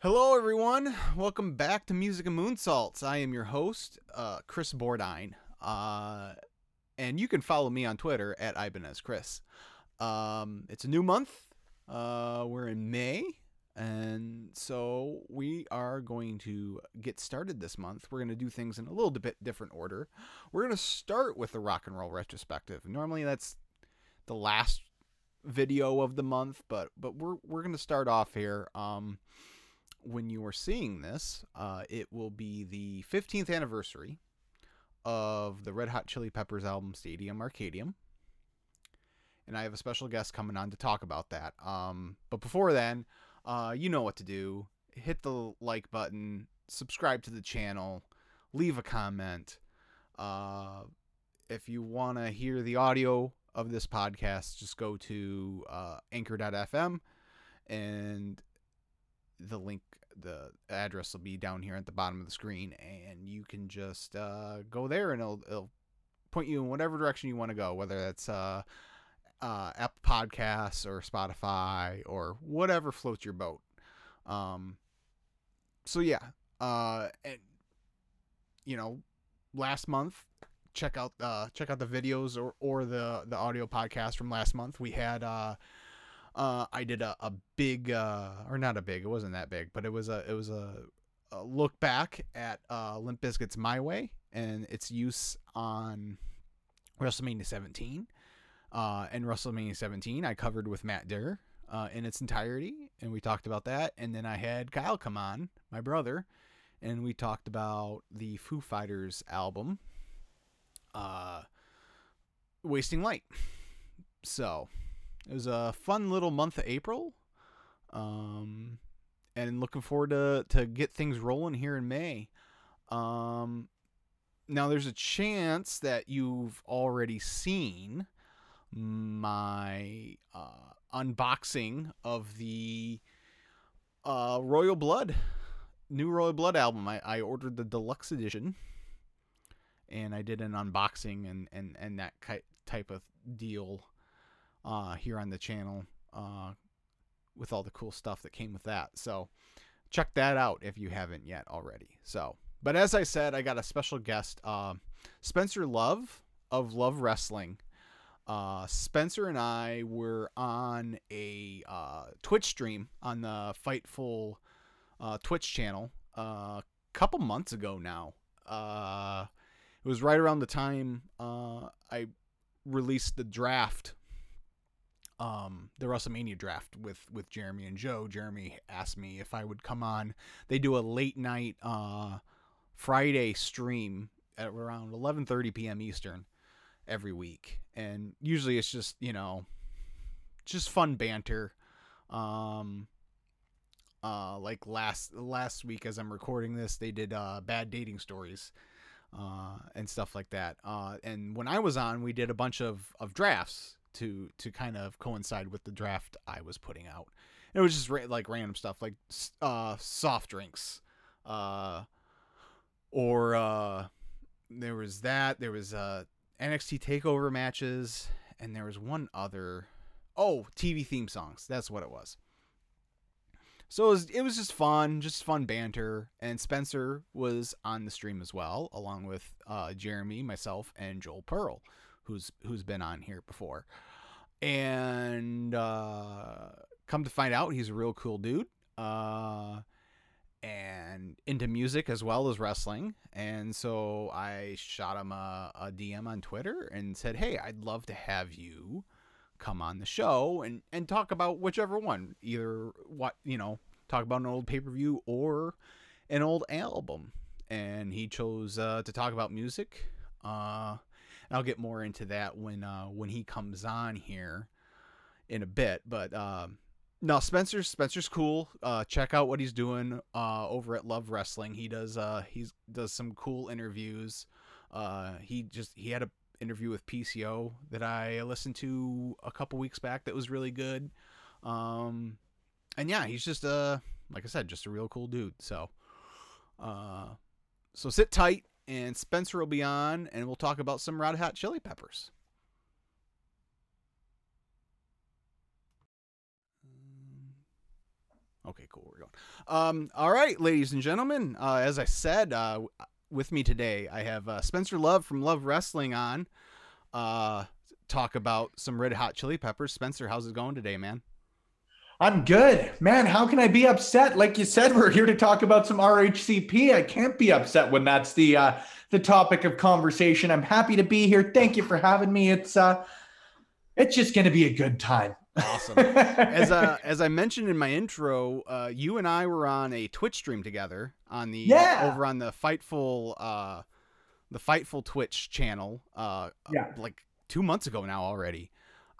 Hello, everyone. Welcome back to Music and Moonsaults. I am your host, uh, Kris Bordine, uh, and you can follow me on Twitter at Ibanez Kris. Um, it's a new month. Uh, we're in May, and so we are going to get started this month. We're going to do things in a little bit different order. We're going to start with the rock and roll retrospective. Normally, that's the last video of the month, but but we're we're going to start off here. Um, when you are seeing this, uh, it will be the 15th anniversary of the Red Hot Chili Peppers album Stadium Arcadium. And I have a special guest coming on to talk about that. Um, but before then, uh, you know what to do. Hit the like button, subscribe to the channel, leave a comment. Uh, if you want to hear the audio of this podcast, just go to uh, anchor.fm and the link the address will be down here at the bottom of the screen and you can just uh, go there and it'll, it'll, point you in whatever direction you want to go whether that's uh, uh, apple podcasts or spotify or whatever floats your boat. Um, so yeah uh, and you know last month check out uh check out the videos or or the the audio podcast from last month. We had uh uh, I did a, a big, uh, or not a big, it wasn't that big, but it was a, it was a, a look back at uh, Limp Bizkit's My Way and its use on WrestleMania 17. Uh, and WrestleMania 17, I covered with Matt Durr uh, in its entirety, and we talked about that. And then I had Kyle come on, my brother, and we talked about the Foo Fighters album, uh, Wasting Light. So it was a fun little month of April. Um, and looking forward to, to get things rolling here in May. Um, now, there's a chance that you've already seen my uh, unboxing of the uh, Royal Blood, new Royal Blood album. I, I ordered the deluxe edition and I did an unboxing and, and, and that type of deal uh, here on the channel uh, with all the cool stuff that came with that. So check that out if you haven't yet already. So, but as I said, I got a special guest, uh, Spencer Love of Love Wrestling. Uh, Spencer and I were on a uh, Twitch stream on the Fightful uh, Twitch channel a uh, couple months ago now. Uh, it was right around the time uh, I released the draft um, the WrestleMania draft with with Jeremy and Joe. Jeremy asked me if I would come on. They do a late night uh, Friday stream at around 11:30 p.m. Eastern every week, and usually it's just you know just fun banter. Um, uh, like last last week as I'm recording this, they did uh, bad dating stories. Uh, and stuff like that. Uh, and when I was on, we did a bunch of, of drafts to to kind of coincide with the draft I was putting out. It was just ra- like random stuff like uh, soft drinks, uh, or uh, there was that. There was uh, NXT Takeover matches, and there was one other. Oh, TV theme songs. That's what it was. So it was, it was just fun, just fun banter. And Spencer was on the stream as well, along with uh, Jeremy, myself, and Joel Pearl, who's who's been on here before and uh, come to find out, he's a real cool dude. Uh, and into music as well as wrestling. And so I shot him a, a, DM on Twitter and said, Hey, I'd love to have you come on the show and, and talk about whichever one. Either what, you know, talk about an old pay per view or an old album. And he chose uh, to talk about music. Uh, I'll get more into that when uh, when he comes on here in a bit. But um, no, Spencer's Spencer's cool. Uh, check out what he's doing uh, over at Love Wrestling. He does uh, he's does some cool interviews. Uh, he just he had a interview with PCO that I listened to a couple weeks back that was really good. Um, and yeah, he's just uh like I said, just a real cool dude. So uh, so sit tight and Spencer will be on, and we'll talk about some Red Hot Chili Peppers. Okay, cool. We're going. Um, all right, ladies and gentlemen. Uh, as I said, uh, with me today, I have uh, Spencer Love from Love Wrestling on. Uh, talk about some Red Hot Chili Peppers. Spencer, how's it going today, man? I'm good, man. How can I be upset? Like you said, we're here to talk about some RHCP. I can't be upset when that's the uh, the topic of conversation. I'm happy to be here. Thank you for having me. It's uh, it's just going to be a good time. Awesome. as uh, as I mentioned in my intro, uh, you and I were on a Twitch stream together on the yeah. over on the Fightful uh, the Fightful Twitch channel. Uh, yeah. like two months ago now already.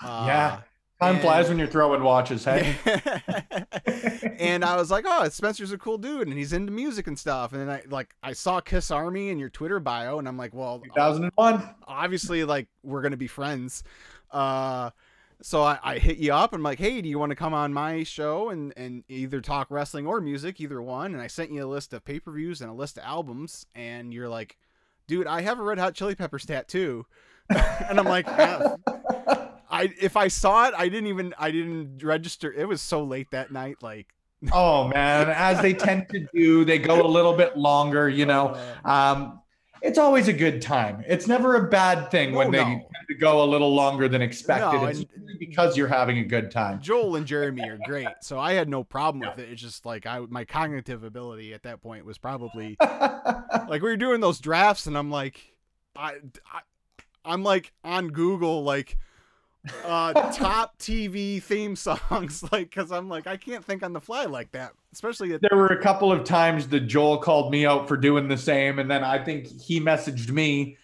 Uh, yeah. Time and, flies when you're throwing watches, hey? and I was like, oh, Spencer's a cool dude and he's into music and stuff. And then I like I saw Kiss Army in your Twitter bio and I'm like, well, 2001. Obviously, like we're gonna be friends. Uh so I, I hit you up. And I'm like, hey, do you want to come on my show and, and either talk wrestling or music, either one? And I sent you a list of pay per views and a list of albums. And you're like, dude, I have a Red Hot Chili Peppers tattoo. and I'm like, yeah. I if I saw it, I didn't even I didn't register. It was so late that night. Like, oh man, as they tend to do, they go a little bit longer. You know, uh. um, it's always a good time. It's never a bad thing when they no. tend to go a little longer than expected. No, it's because you're having a good time. Joel and Jeremy are great, so I had no problem with it. It's just like I my cognitive ability at that point was probably like we were doing those drafts, and I'm like, I, I I'm like on Google like uh top TV theme songs like cuz I'm like I can't think on the fly like that especially at- there were a couple of times that Joel called me out for doing the same and then I think he messaged me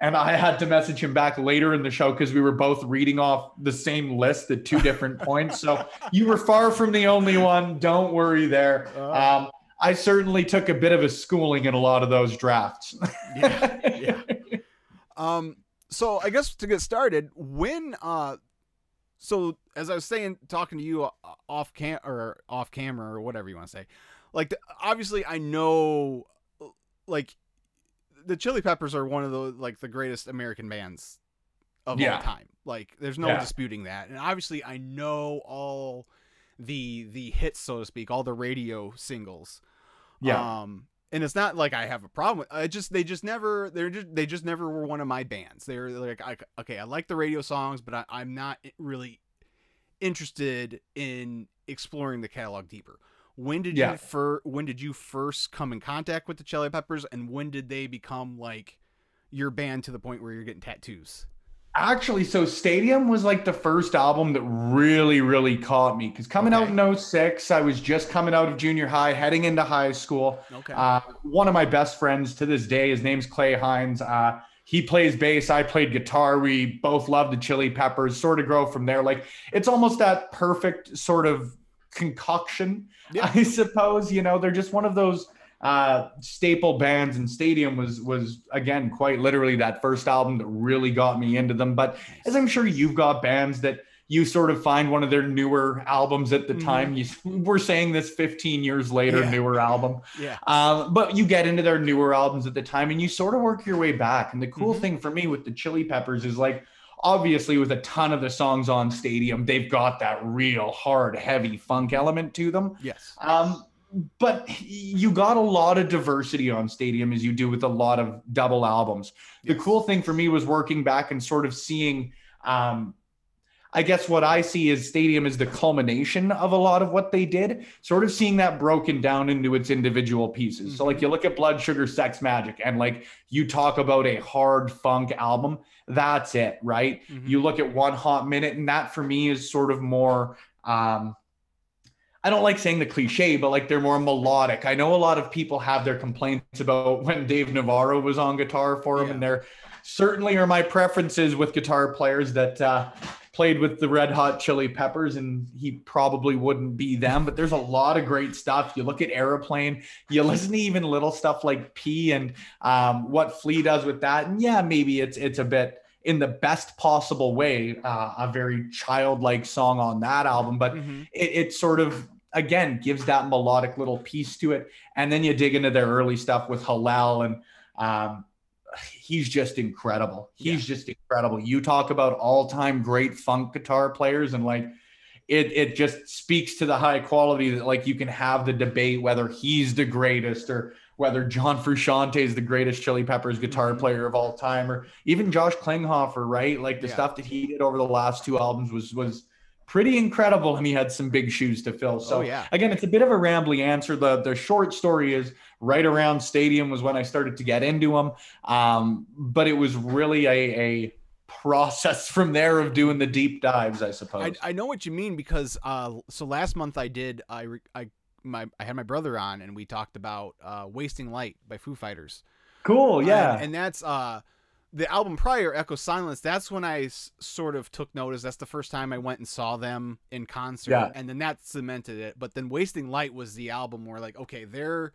and I had to message him back later in the show cuz we were both reading off the same list at two different points. So you were far from the only one don't worry there. Uh, um I certainly took a bit of a schooling in a lot of those drafts. Yeah yeah. Um so I guess to get started, when uh, so as I was saying, talking to you uh, off cam or off camera or whatever you want to say, like the, obviously I know, like the Chili Peppers are one of the like the greatest American bands of yeah. all time. Like there's no yeah. disputing that, and obviously I know all the the hits, so to speak, all the radio singles. Yeah. Um, and it's not like I have a problem with. I just they just never they're just they just never were one of my bands. They're like I, okay, I like the radio songs, but I, I'm not really interested in exploring the catalog deeper. When did yeah. you fir- when did you first come in contact with the Chili Peppers, and when did they become like your band to the point where you're getting tattoos? Actually, so Stadium was like the first album that really, really caught me because coming okay. out in 06, I was just coming out of junior high, heading into high school. Okay. Uh, one of my best friends to this day, his name's Clay Hines. Uh, he plays bass, I played guitar. We both love the Chili Peppers, sort of grow from there. Like it's almost that perfect sort of concoction, yeah. I suppose. You know, they're just one of those uh, staple bands and Stadium was was again quite literally that first album that really got me into them. But as I'm sure you've got bands that you sort of find one of their newer albums at the mm-hmm. time. You we're saying this 15 years later, yeah. newer album. Yeah. Um, but you get into their newer albums at the time and you sort of work your way back. And the cool mm-hmm. thing for me with the Chili Peppers is like obviously with a ton of the songs on Stadium, they've got that real hard, heavy funk element to them. Yes. Um, but you got a lot of diversity on Stadium as you do with a lot of double albums. Yes. The cool thing for me was working back and sort of seeing, um, I guess what I see is Stadium is the culmination of a lot of what they did, sort of seeing that broken down into its individual pieces. Mm-hmm. So, like, mm-hmm. you look at Blood Sugar Sex Magik and like you talk about a hard funk album, that's it, right? Mm-hmm. You look at One Hot Minute, and that for me is sort of more. Um, I don't like saying the cliche, but like they're more melodic. I know a lot of people have their complaints about when Dave Navarro was on guitar for them, yeah. and there certainly are my preferences with guitar players that uh, played with the Red Hot Chili Peppers, and he probably wouldn't be them. But there's a lot of great stuff. You look at Aeroplane, you listen to even little stuff like Pea and um, what Flea does with that, and yeah, maybe it's it's a bit in the best possible way uh, a very childlike song on that album but mm-hmm. it, it, sort of again gives that melodic little piece to it and then you dig into their early stuff with Hillel and um, he's just incredible he's yeah. just incredible you talk about all-time great funk guitar players and like it it just speaks to the high quality that like you can have the debate whether he's the greatest or whether John Frusciante is the greatest Chili Peppers guitar Mhm. player of all time, or even Josh Klinghoffer, right? Like the Yeah. stuff that he did over the last two albums was was pretty incredible, and he had some big shoes to fill. So oh yeah. again, it's a bit of a rambly answer. The the short story is right around Stadium was when I started to get into them, um, but it was really a a process from there of doing the deep dives, I suppose. I, I know what you mean because uh so last month I did I I my I had my brother on and we talked about uh Wasting Light by Foo Fighters. cool, Uh, yeah, and, that's uh the album prior Echo Silence that's when I s- sort of took notice that's the first time I went and saw them in concert Yeah. and then that cemented it but then Wasting Light was the album where like okay they're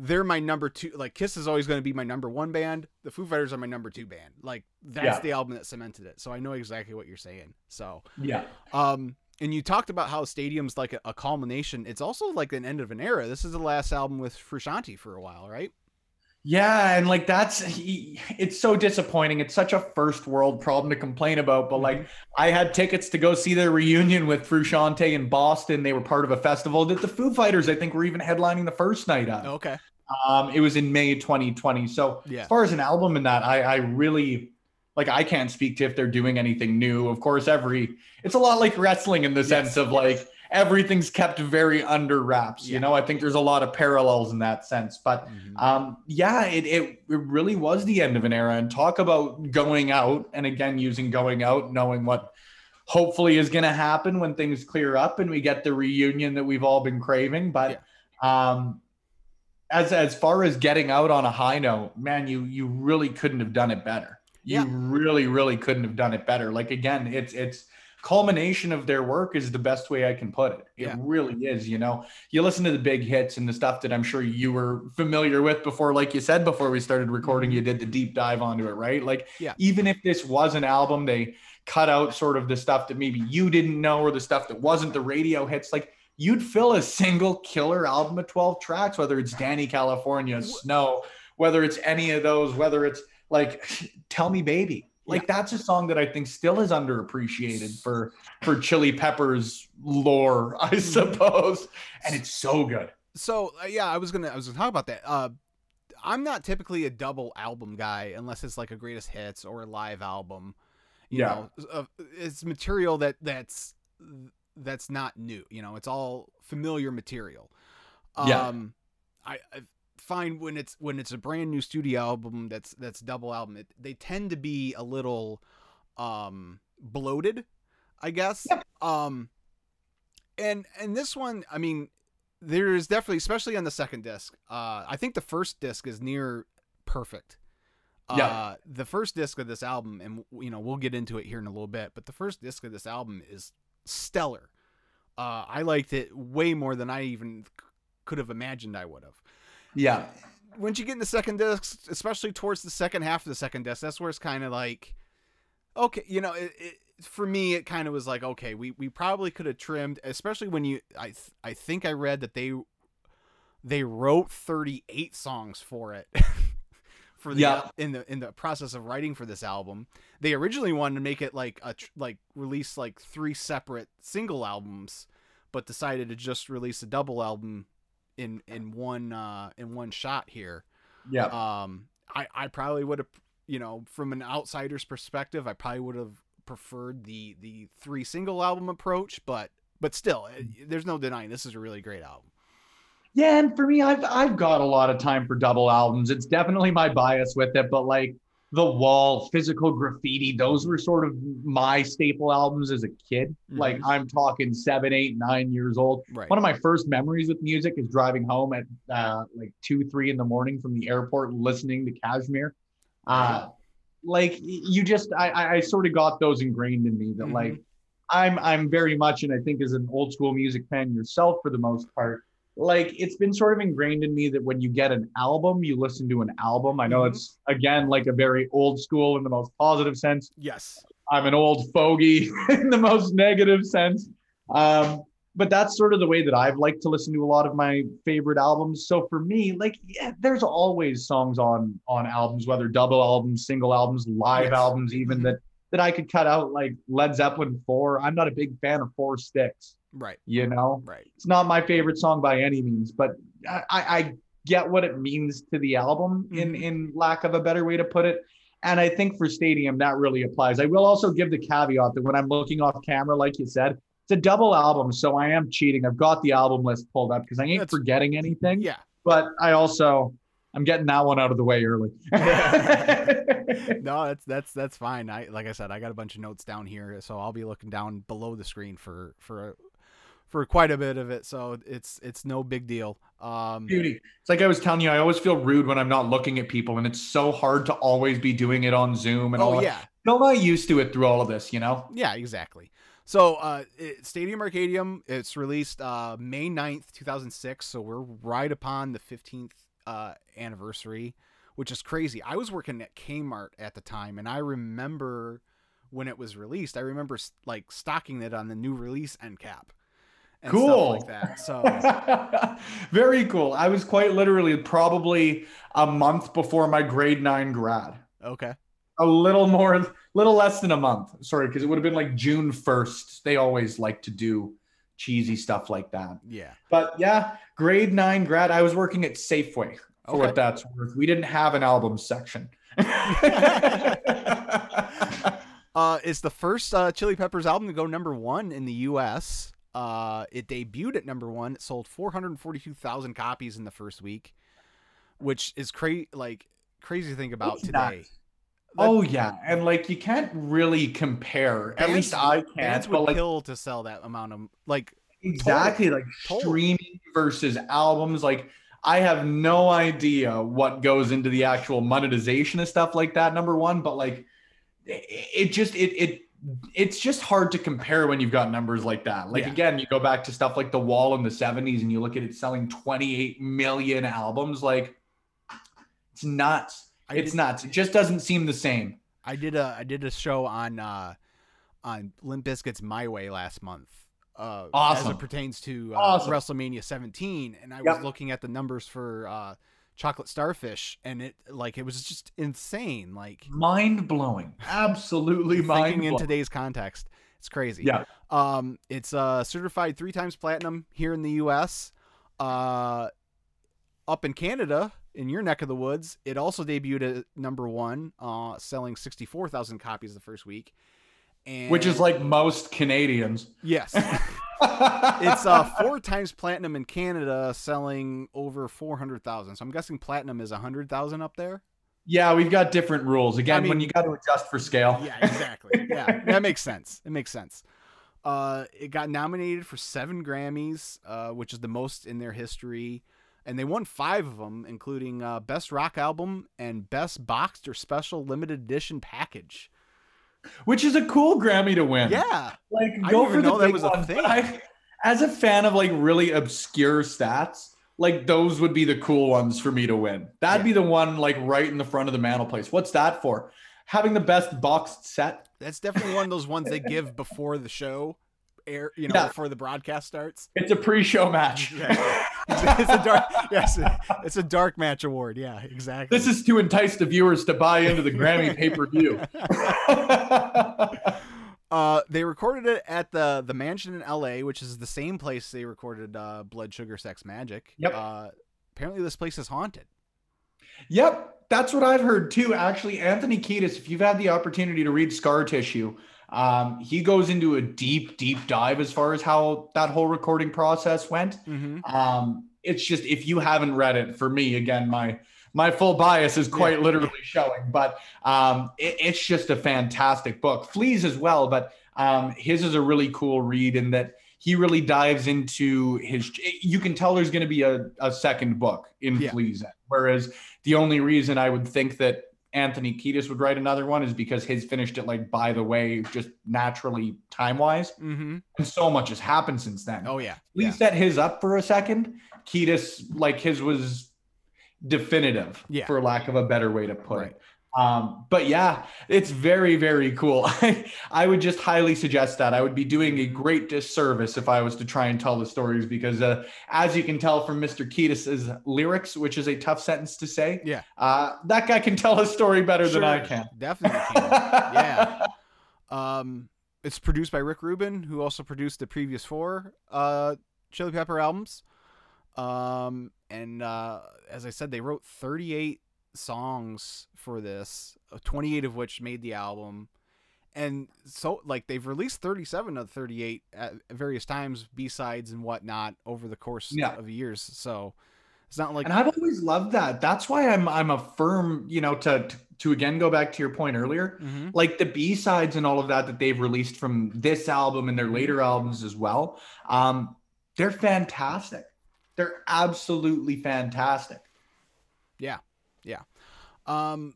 they're my number two like Kiss is always going to be my number one band the Foo Fighters are my number two band like that's Yeah. the album that cemented it so I know exactly what you're saying so yeah. um, and you talked about how Stadium's like a, a culmination. It's also like an end of an era. This is the last album with Frusciante for a while, right? Yeah, and like that's it's so disappointing. It's such a first world problem to complain about, but like I had tickets to go see their reunion with Frusciante in Boston. They were part of a festival that the Foo Fighters, I think, were even headlining the first night of. Okay. Um, it was in May 2020. So Yeah. as far as an album and that, I, I really like I can't speak to if they're doing anything new. Of course, every it's a lot like wrestling in the sense of like everything's kept very under wraps. Yeah. You know, I think there's a lot of parallels in that sense. But Mhm. um, yeah, it, it it really was the end of an era. And talk about going out, and again using going out, knowing what hopefully is going to happen when things clear up and we get the reunion that we've all been craving. But um, as as far as getting out on a high note, man, you you really couldn't have done it better. Yeah. You really, really couldn't have done it better. Like again, it's it's culmination of their work is the best way I can put it. It Yeah. really is. You know, you listen to the big hits and the stuff that I'm sure you were familiar with before, like you said before we started recording, you did the deep dive onto it, right? Like, Mm-hmm. Yeah. even if this was an album, they cut out sort of the stuff that maybe you didn't know or the stuff that wasn't the radio hits. Like, you'd fill a single killer album of 12 tracks, whether it's Dani California, Snow, whether it's any of those, whether it's like Tell Me Baby. Like that's a song that I think still is underappreciated for for Chili Peppers lore, I Mm-hmm. suppose. And it's so good. So uh, yeah, I was gonna I was gonna talk about that. Uh, I'm not typically a double album guy unless it's like a greatest hits or a live album. You Yeah. know, uh, it's material that that's that's not new. You know, it's all familiar material. Yeah. Um, I, I find when it's when it's a brand new studio album that's that's double album, it, they tend to be a little um bloated, I guess. Yep. Um, and and this one, I mean, there is definitely, especially on the second disc. Uh, I think the first disc is near perfect. Yeah. Uh, the first disc of this album, and you know we'll get into it here in a little bit, but the first disc of this album is stellar. Uh, I liked it way more than I even could have imagined I would have. Yeah. Once you get in the second disc, especially towards the second half of the second disc, that's where it's kind of like, okay, you know, it, it, for me, it kind of was like, okay, we, we probably could have trimmed, especially when you, I th- I think I read that they they wrote 38 songs for it. for the Yeah. in the in the process of writing for this album, they originally wanted to make it like a tr- like release like three separate single albums, but decided to just release a double album in in one uh in one shot here. Yeah. Um, I I probably would have, you know, from an outsider's perspective, I probably would have preferred the the three single album approach, but but still, eh, there's no denying this is a really great album. Yeah, and for me, I've I've got a lot of time for double albums. It's definitely my bias with it, but like The Wall, Physical Graffiti, those were sort of my staple albums as a kid. Like I'm talking seven, eight, nine years old. Right. One of my first memories with music is driving home at uh, like two, three in the morning from the airport, listening to Kashmir. Uh, like you just, I, I, I sort of got those ingrained in me that Mhm. like I'm, I'm very much, and I think as an old school music fan yourself for the most part, like it's been sort of ingrained in me that when you get an album, you listen to an album. I know Mhm. it's again like a very old school in the most positive sense. Yes. I'm an old fogey in the most negative sense. Um, but that's sort of the way that I've liked to listen to a lot of my favorite albums. So for me, like, yeah, there's always songs on on albums, whether double albums, single albums, live Yes. albums, even Mhm. that that I could cut out like Led Zeppelin 4. I'm not a big fan of Four Sticks, Right. you know? Right. It's not my favorite song by any means, but I, I get what it means to the album in, Mhm. in lack of a better way to put it. And I think for Stadium, that really applies. I will also give the caveat that when I'm looking off camera, like you said, it's a double album. So I am cheating. I've got the album list pulled up because I ain't That's- forgetting anything. Yeah. But I also, I'm getting that one out of the way early. no, that's that's that's fine. I like I said, I got a bunch of notes down here, so I'll be looking down below the screen for for for quite a bit of it. So it's it's no big deal. Um, Beauty. It's like I was telling you, I always feel rude when I'm not looking at people, and it's so hard to always be doing it on Zoom and all. oh that. yeah, Still not used to it through all of this, you know. yeah, exactly. So uh, it, Stadium Arcadium, it's released uh, May 9th, 2006. So we're right upon the 15th uh, anniversary, which is crazy. I was working at Kmart at the time, and I remember when it was released. I remember like stocking it on the new release end cap. Cool. Like that. So Very cool. I was quite literally probably a month before my grade nine grad. okay. A little more, little less than a month. Sorry, because it would have been like June 1st. They always like to do cheesy stuff like that. Yeah. But yeah, grade nine grad. I was working at Safeway for Okay. what that's worth. We didn't have an album section. Uh, it's the first uh, Chili Peppers album to go number one in the U.S. Uh, it debuted at number one. It sold 442,000 copies in the first week, which is crazy. Like crazy to think about It's today. oh yeah, and like you can't really compare. At least I can't. would But like kill to sell that amount of like. exactly like Totally. streaming versus albums. Like I have no idea what goes into the actual monetization of stuff like that. Number one, but like it, it just it it it's just hard to compare when you've got numbers like that. Like Yeah. again, you go back to stuff like The Wall in the 70s and you look at it selling 28 million albums like it's nuts. I it's did- nuts. It just doesn't seem the same. I did a I did a show on uh, on Limp Bizkit's My Way last month. Uh, As it pertains to uh, Awesome. WrestleMania 17, and I Yep. was looking at the numbers for uh, Chocolate Starfish, and it like it was just insane. Like Mind blowing. Absolutely mind blowing. thinking in today's context, it's crazy. Yeah. Um, it's uh certified three times platinum here in the U.S. Uh, up in Canada, in your neck of the woods, it also debuted at number one, uh, selling sixty four thousand copies the first week. And Which is like most Canadians. yes, it's uh four times platinum in Canada, selling over four hundred thousand. So I'm guessing platinum is a hundred thousand up there. Yeah, we've got different rules. Again, when mean- you got to adjust for scale. Yeah, exactly. yeah, that makes sense. It makes sense. Uh, it got nominated for seven Grammys, uh, which is the most in their history, and they won five of them, including uh, Best Rock Album and Best Boxed or Special Limited Edition Package. Which is a cool Grammy to win. Yeah, Like go for the big thing. I, as a fan of like really obscure stats, like those would be the cool ones for me to win. That'd Yeah. be the one like right in the front of the mantelpiece. What's that for? Having the best boxed set. that's definitely one of those ones they give before the show air. You know, Yeah. before the broadcast starts. It's a pre-show match. Yeah. it's a dark. Yes, it's a dark match award. Yeah, exactly. This is to entice the viewers to buy into the Grammy pay-per-view. Uh, they recorded it at the the mansion in L.A., which is the same place they recorded uh, Blood Sugar Sex Magik. Yep. Uh, apparently, this place is haunted. Yep, that's what I've heard too. Actually, Anthony Kiedis, if you've had the opportunity to read Scar Tissue, um, he goes into a deep, deep dive as far as how that whole recording process went. Mm-hmm. Um, it's just if you haven't read it, for me, again, my my full bias is quite Yeah. literally showing, but um, it- it's just a fantastic book. Fleas as well, but um, his is a really cool read in that he really dives into his. You can tell there's going to be a, a second book in Yeah. Fleas, whereas the only reason I would think that Anthony Kiedis would write another one is because his finished it like by the way, just naturally time wise, Mm-hmm. and so much has happened since then. Oh yeah. We yeah. set his up for a second. Kiedis, like his was definitive, Yeah. for lack of a better way to put Right. it. Um, but yeah, it's very, very cool. I, I would just highly suggest that. I would be doing a great disservice if I was to try and tell the stories because, uh, as you can tell from Mr. Kiedis's lyrics, which is a tough sentence to say, Yeah. uh, that guy can tell a story better than I can. Definitely can. yeah. Um, it's produced by Rick Rubin, who also produced the previous four uh, Chili Pepper albums. Um, and uh, as I said, they wrote 38 songs for this, uh, 28 of which made the album. And so, like, they've released 37 of the 38 at various times, B sides and whatnot, over the course Yeah. of years. So it's not like and I've always loved that. That's why I'm I'm a firm, you know, to to, again go back to your point earlier, Mhm. like the B sides and all of that that they've released from this album and their later albums as well. Um, they're fantastic. They're absolutely fantastic. Um,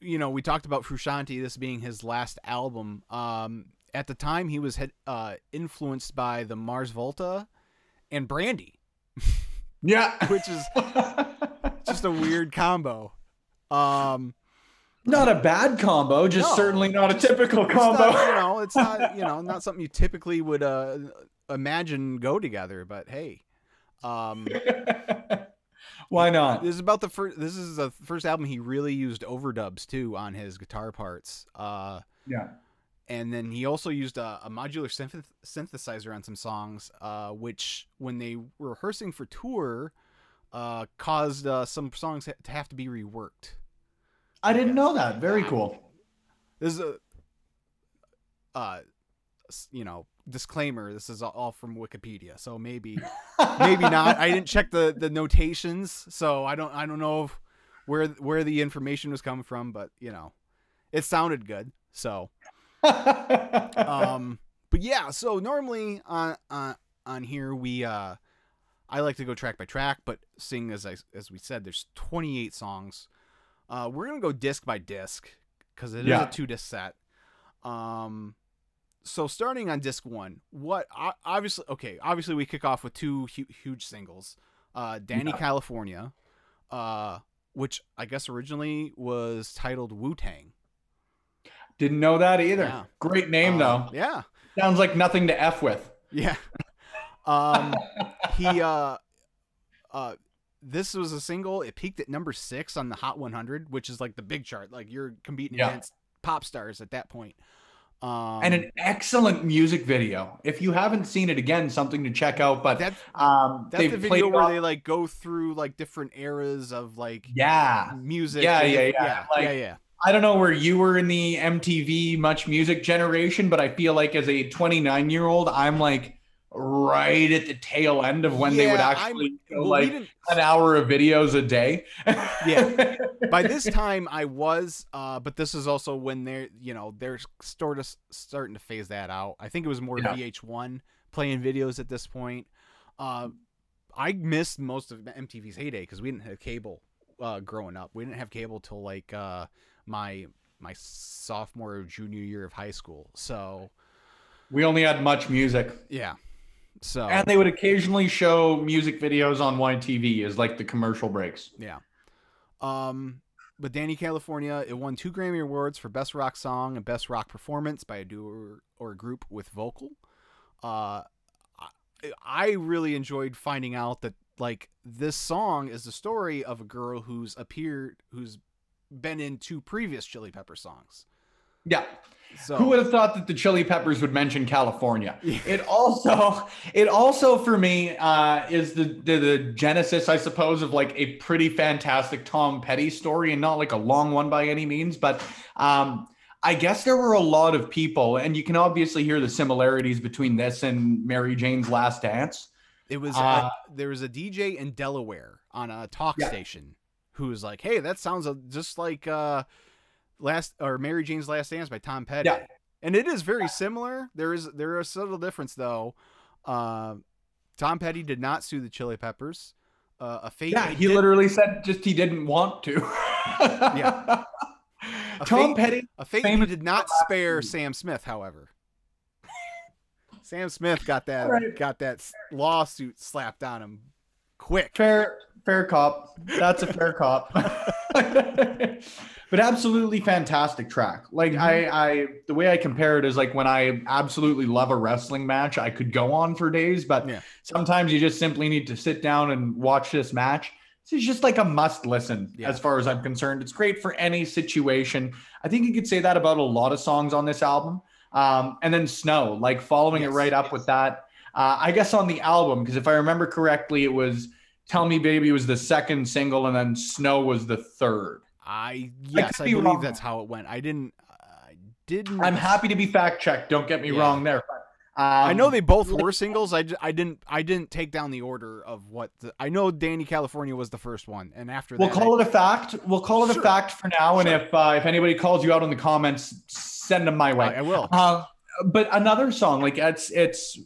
you know, we talked about Frusciante, this being his last album. Um, at the time, he was head, uh, influenced by the Mars Volta and Brandy, Yeah. which is just a weird combo. Um, not a bad combo, just No, certainly not a typical combo. not, you know, it's not you know not something you typically would uh, imagine go together. But hey, um, Why not? this is about the first. This is the first album he really used overdubs too on his guitar parts. Uh, Yeah. and then he also used a, a modular synth- synthesizer on some songs, uh, which when they were rehearsing for tour, uh, caused uh, some songs ha- to have to be reworked. I didn't know that. Very cool. This is a, uh, you know, disclaimer. This is all from Wikipedia, so maybe maybe not. I didn't check the the notations, so I don't I don't know where where the information was coming from, but you know, it sounded good. So um but yeah so normally on on on here we uh i like to go track by track but seeing as i as we said there's 28 songs uh we're gonna go disc by disc because it is Yeah. a two disc set um so starting on disc one what obviously okay obviously we kick off with two hu- huge singles uh dani Yeah. california uh which i guess originally was titled wu-tang Didn't know that either. Yeah. Great name Um, though. yeah Sounds like nothing to f with. Yeah. Um he uh uh this was a single. It peaked at number 6 on the Hot 100, which is like the big chart. Like you're competing Yeah. against pop stars at that point. Um and an excellent music video. If you haven't seen it, again, something to check out. But that um, that's the video where off- they like go through like different eras of like Yeah, music. Yeah, and yeah, yeah. Yeah, Like- yeah, yeah. I don't know where you were in the MTV Much Music generation, but I feel like as a 29 year old, I'm like right at the tail end of when they would actually Well, like an hour of videos a day. Yeah. by this time I was uh but this is also when they're you know they're sort of starting to phase that out. I think it was more Yeah. VH1 playing videos at this point. Uh I missed most of MTV's heyday because we didn't have cable uh growing up. We didn't have cable till like uh my my sophomore or junior year of high school. So we only had much music. yeah. So And they would occasionally show music videos on YTV as like the commercial breaks. Yeah. Um, but Dani California, it won two Grammy Awards for Best Rock Song and Best Rock Performance by a duo or, a group with vocal. Uh, I, I really enjoyed finding out that like this song is the story of a girl who's appeared, who's been in two previous Chili Pepper songs. Yeah. So Who would have thought that the Chili Peppers would mention California? Yeah. It also, it also for me uh, is the, the the genesis, I suppose, of like a pretty fantastic Tom Petty story, and not like a long one by any means, but um, I guess there were a lot of people, and you can obviously hear the similarities between this and Mary Jane's Last Dance. It was Uh, there was a DJ in Delaware on a talk Yeah. station who was like, "Hey, that sounds uh, just like uh, last or Mary Jane's Last Dance by Tom Petty." Yeah. And it is very similar. There is there is a subtle difference though. Uh, Tom Petty did not sue the Chili Peppers. Uh, a fake Yeah, he literally said just he didn't want to. Yeah. A Tom Petty. a fake famous did not spare. Sam Smith, however. Sam Smith got that Right. got that lawsuit slapped on him quick. Fair, fair cop. That's a fair cop. but absolutely fantastic track. Like I, I, the way I compare it is like when I absolutely love a wrestling match, I could go on for days, but Yeah. sometimes you just simply need to sit down and watch this match. this is just like a must listen Yeah. as far as I'm concerned. It's great for any situation. I think you could say that about a lot of songs on this album. Um, and then Snow, like following Yes, it right up yes. with that. Uh, I guess on the album, because if I remember correctly, it was Tell Me Baby was the second single, and then Snow was the third. I yes, could I, be believe wrong. that's how it went. I didn't. I didn't. I'm happy to be fact checked. Don't get me Yeah. wrong there. Um, I know they both were singles. I, I didn't I didn't take down the order of what the, I know. Dani California was the first one, and after We'll that, call it a fact. We'll call it a fact for now. And if uh, if anybody calls you out in the comments, send them my I, way. I will. Uh, but another song, like it's it's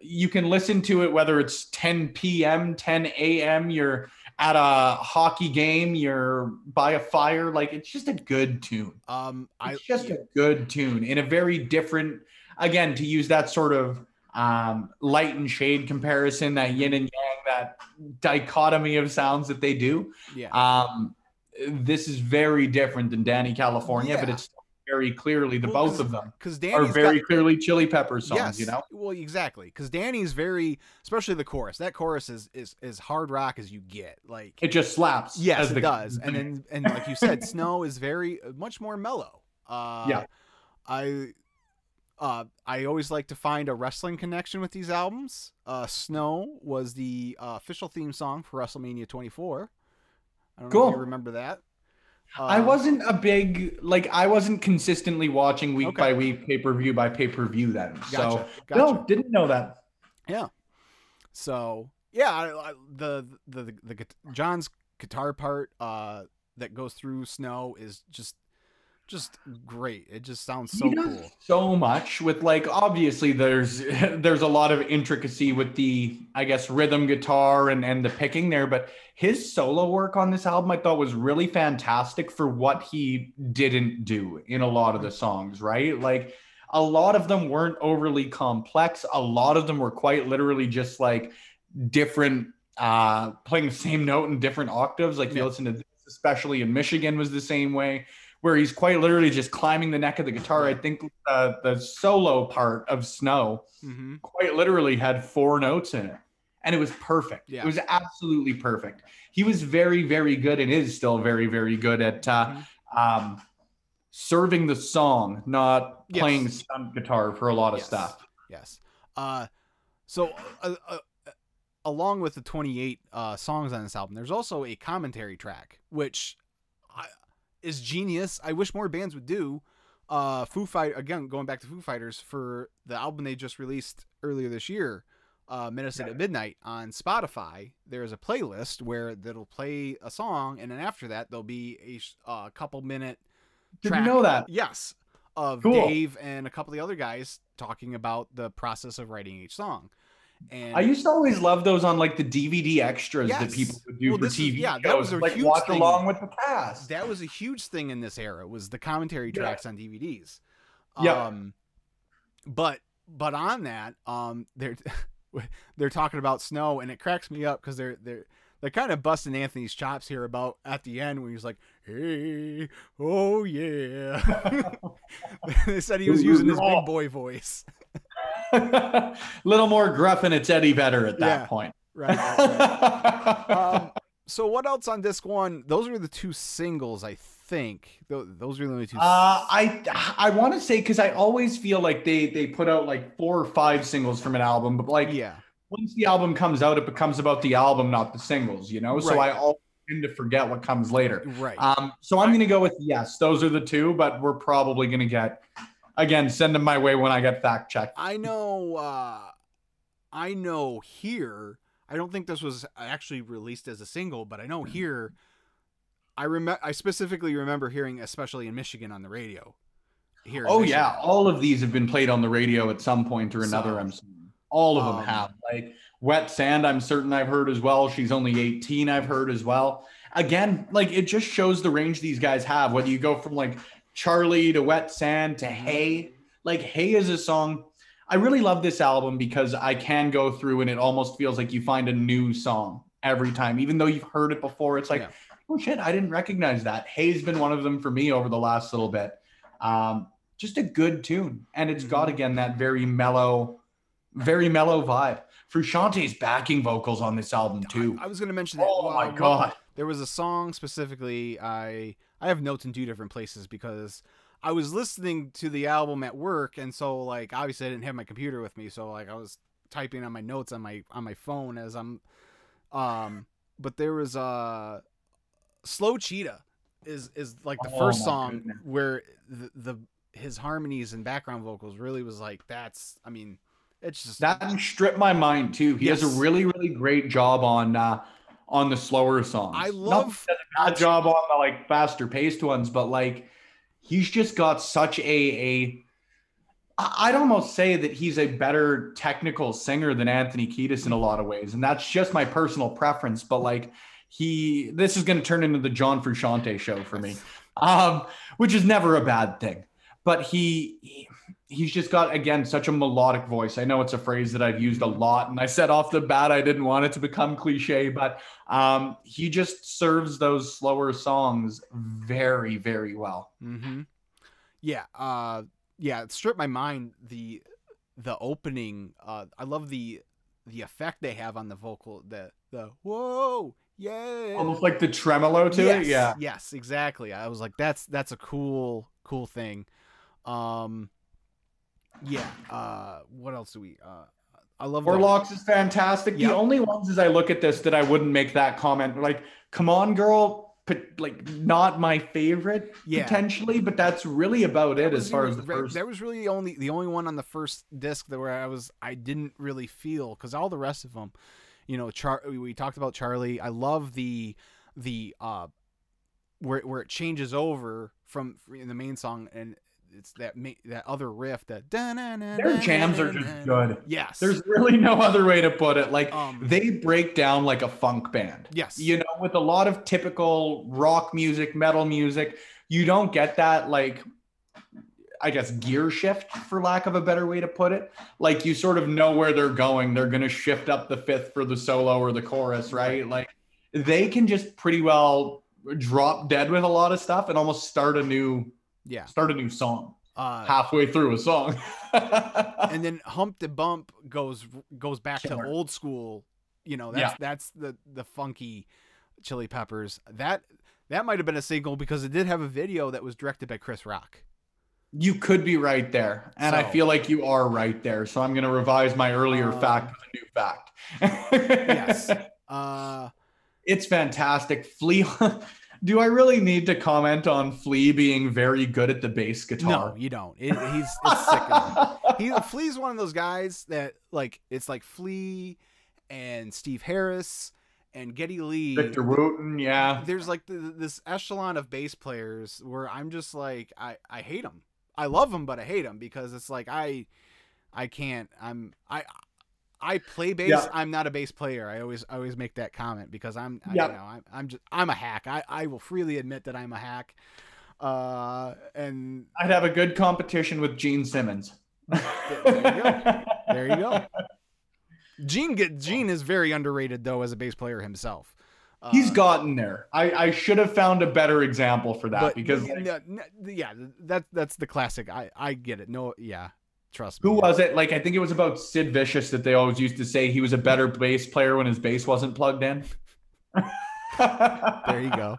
you can listen to it whether it's 10 p.m., 10 a.m. You're at a hockey game, you're by a fire. Like it's just a good tune. Um, I It's just a good tune in a very different. Again, to use that sort of um, light and shade comparison, that yin and yang, that dichotomy of sounds that they do. yeah. Um, this is very different than Dani California, but it's very clearly the Well, both of them because are very got, clearly Chili Peppers songs. yes, You know, Well, exactly. Because Dani's very, especially the chorus. That chorus is is as hard rock as you get. Like it just slaps. yes, as it the- does. And then and like you said, Snow is very much more mellow. Uh, Yeah. I. Uh, I always like to find a wrestling connection with these albums. Uh, Snow was the uh, official theme song for WrestleMania 24. I don't know if Cool. you remember that. I Uh, wasn't a big like I wasn't consistently watching week Okay. by week, pay per view by pay per view then. Gotcha. So gotcha. no, didn't know that. Yeah. So yeah, I, I, the, the the the John's guitar part uh, that goes through snow is just just great. It just sounds so cool. so much with like obviously there's there's a lot of intricacy with the I guess rhythm guitar and and the picking there, but his solo work on this album I thought was really fantastic for what he didn't do in a lot of the songs, right? Like a lot of them weren't overly complex. A lot of them were quite literally just like different uh playing the same note in different octaves. Like you Yeah. listen to this, especially in Michigan was the same way where he's quite literally just climbing the neck of the guitar. I think uh, the solo part of Snow hmm quite literally had four notes in it. And it was perfect. Yeah. It was absolutely perfect. He was very, very good and is still very, very good at uh, um, serving the song, not Yes. playing stunt guitar for a lot of Yes. stuff. Yes. Uh, so uh, uh, along with the 28 uh, songs on this album, there's also a commentary track, which is genius. I wish more bands would do. Uh, Foo Fight again, going back to Foo Fighters for the album they just released earlier this year, uh, Medicine Yeah. at Midnight on Spotify. There's a playlist where that'll play a song, and then after that there'll be a uh, couple minute Didn't know that. Yes, of Cool. Dave and a couple of the other guys talking about the process of writing each song. And I used to always love those on like the DVD extras that people would do Well, for this is- TV yeah, shows. that was a like huge watch thing. along with the cast. that was a huge thing in this era was the commentary Yeah. tracks on DVDs. Yeah. Um, but but on that, um, they're they're talking about snow, and it cracks me up because they're they're they're kind of busting Anthony's chops here about at the end when he's like, "Hey, oh yeah." they said he was using his big boy voice. little more gruff and it's Eddie Vedder at that Yeah. point. Right. right, right. um, so what else on disc one? Those are the two singles, I think. Those are the only two. Uh, I I want to say because I always feel like they they put out like four or five singles from an album, but like yeah. once the album comes out, it becomes about the album, not the singles. You know, so I always tend to forget what comes later. Right. Um, so I'm gonna go with yes, those are the two, but we're probably gonna get again send them my way when I get fact checked. I know. Uh, I know here. I don't think this was actually released as a single, but I know here. I remember. I specifically remember hearing, especially in Michigan, on the radio. Here. Oh Michigan. yeah, all of these have been played on the radio at some point or another. So, I'm certain. all of them um, have. Like Wet Sand, I'm certain I've heard as well. She's only 18, I've heard as well. Again, like it just shows the range these guys have. Whether you go from like Charlie to Wet Sand to Hey, like Hey is a song. I really love this album because I can go through and it almost feels like you find a new song every time, even though you've heard it before. It's like, Yeah. oh shit, I didn't recognize that. Hey's been one of them for me over the last little bit. Um, just a good tune, and it's got Mhm. again that very mellow, very mellow vibe. Frusciante's backing vocals on this album too. I, I was going to mention that. oh uh, my god. there was a song specifically I I have notes in two different places because I was listening to the album at work and so like obviously I didn't have my computer with me so like I was typing on my notes on my on my phone as I'm um but there was uh Slow Cheetah is is like the Oh first song goodness. where the, the his harmonies and background vocals really was like that's I mean it's just That stripped My Mind too. He does Yes. a really, really great job on uh on the slower songs. I love does a bad job on the like faster paced ones, but like he's just got such a a I'd almost say that he's a better technical singer than Anthony Kiedis in a lot of ways. And that's just my personal preference. But like he this is gonna turn into the John Frusciante show for me. Um, which is never a bad thing. But he, he he's just got again such a melodic voice. I know it's a phrase that I've used a lot, and I said off the bat I didn't want it to become cliche, but um, he just serves those slower songs very, very well. Mm-hmm. Yeah. Uh. Yeah. It stripped my mind. The the opening. Uh. I love the the effect they have on the vocal. The the whoa yeah. Almost like the tremolo to yes, it. Yeah. Yes. Exactly. I was like, that's that's a cool cool thing. Um. Yeah. Uh. What else do we? Uh. I love the- Warlocks is fantastic. Yeah. The only ones as I look at this that I wouldn't make that comment, like, come on, girl, but like not my favorite Yeah. potentially, but that's really about it as far really- as the first. That was really the only the only one on the first disc that where I was I didn't really feel because all the rest of them, you know, Char we talked about Charlie. I love the the uh where where it changes over from in the main song and it's that that other riff that Their jams are just good. Yes. There's really no other way to put it. Like um they break down like a funk band. yes. You know, with a lot of typical rock music, metal music, you don't get that like I guess gear shift for lack of a better way to put it. Like you sort of know where they're going. They're going to shift up the fifth for the solo or the chorus, right? Like they can just pretty well drop dead with a lot of stuff and almost start a new yeah. start a new song Uh halfway through a song. and then Hump de Bump goes goes back Killer. to old school you know that's that's the the funky chili peppers that that might have been a single because it did have a video that was directed by chris rock You could be right there. And I feel like you are right there. So I'm going to revise my earlier Um, fact with a new fact. yes uh It's fantastic. Flea. Do I really need to comment on Flea being very good at the bass guitar? no you don't it, he's it's sickening he flea's one of those guys that like it's like flea and steve harris and Geddy Lee Victor Wooten, yeah. there's like th this echelon of bass players where I'm just like I I hate them. I love them, but I hate them because it's like I I can't. I'm I I play bass. Yeah. I'm not a bass player. I always I always make that comment because I'm I, Yeah. you know I'm I'm just I'm a hack. I I will freely admit that I'm a hack. Uh and I'd have a good competition with Gene Simmons. there you go. there you go. Gene get Gene is very underrated though as a bass player himself. Uh, He's gotten there. I, I should have found a better example for that but because but, like, no, no, yeah, that that's the classic. I I get it. No, yeah, trust me. who was it? Like I think it was about Sid Vicious that they always used to say he was a better bass player when his bass wasn't plugged in. There you go.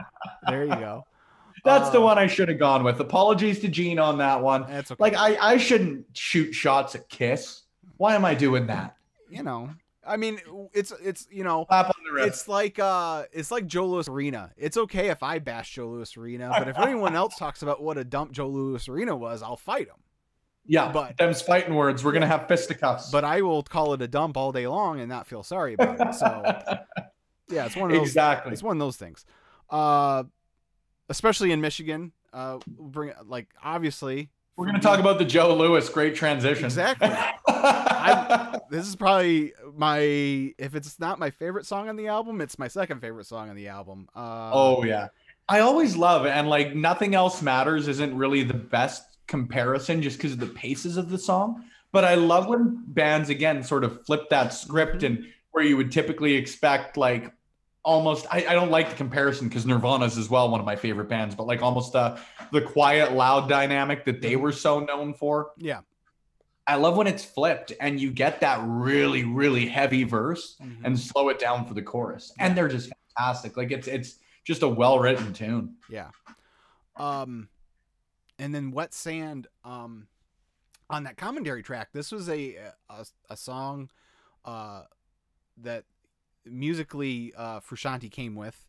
There you go. That's the Uh, one I should have gone with. Apologies to Gene on that one. That's okay. Like I, I shouldn't shoot shots at Kiss. Why am I doing that? you know, I mean, it's it's you know, Clap on the it's like uh, it's like Joe Louis Arena. It's okay if I bash Joe Louis Arena, but if anyone else talks about what a dump Joe Louis Arena was, I'll fight him. Yeah, but- them's fighting words. We're gonna have fisticuffs. But I will call it a dump all day long and not feel sorry about it. So yeah, it's one of those. exactly. It's one of those things. Uh, especially in Michigan. Uh, bring like obviously We're gonna talk about the Joe Louis. Great transition. Exactly. I, this is probably my if it's not my favorite song on the album, it's my second favorite song on the album. Uh, oh yeah. I always love and like nothing else matters isn't really the best comparison just because of the paces of the song. But I love when bands again sort of flip that script and where you would typically expect like almost I, I don't like the comparison because Nirvana's as well one of my favorite bands, but like almost the the quiet loud dynamic that they were so known for. yeah, I love when it's flipped and you get that really, really heavy verse Mhm. and slow it down for the chorus. And they're just fantastic. Like it's it's just a well written tune. Yeah. Um, and then Wet Sand. Um, on that commentary track, this was a a, a song, uh, that musically uh Frusciante came with,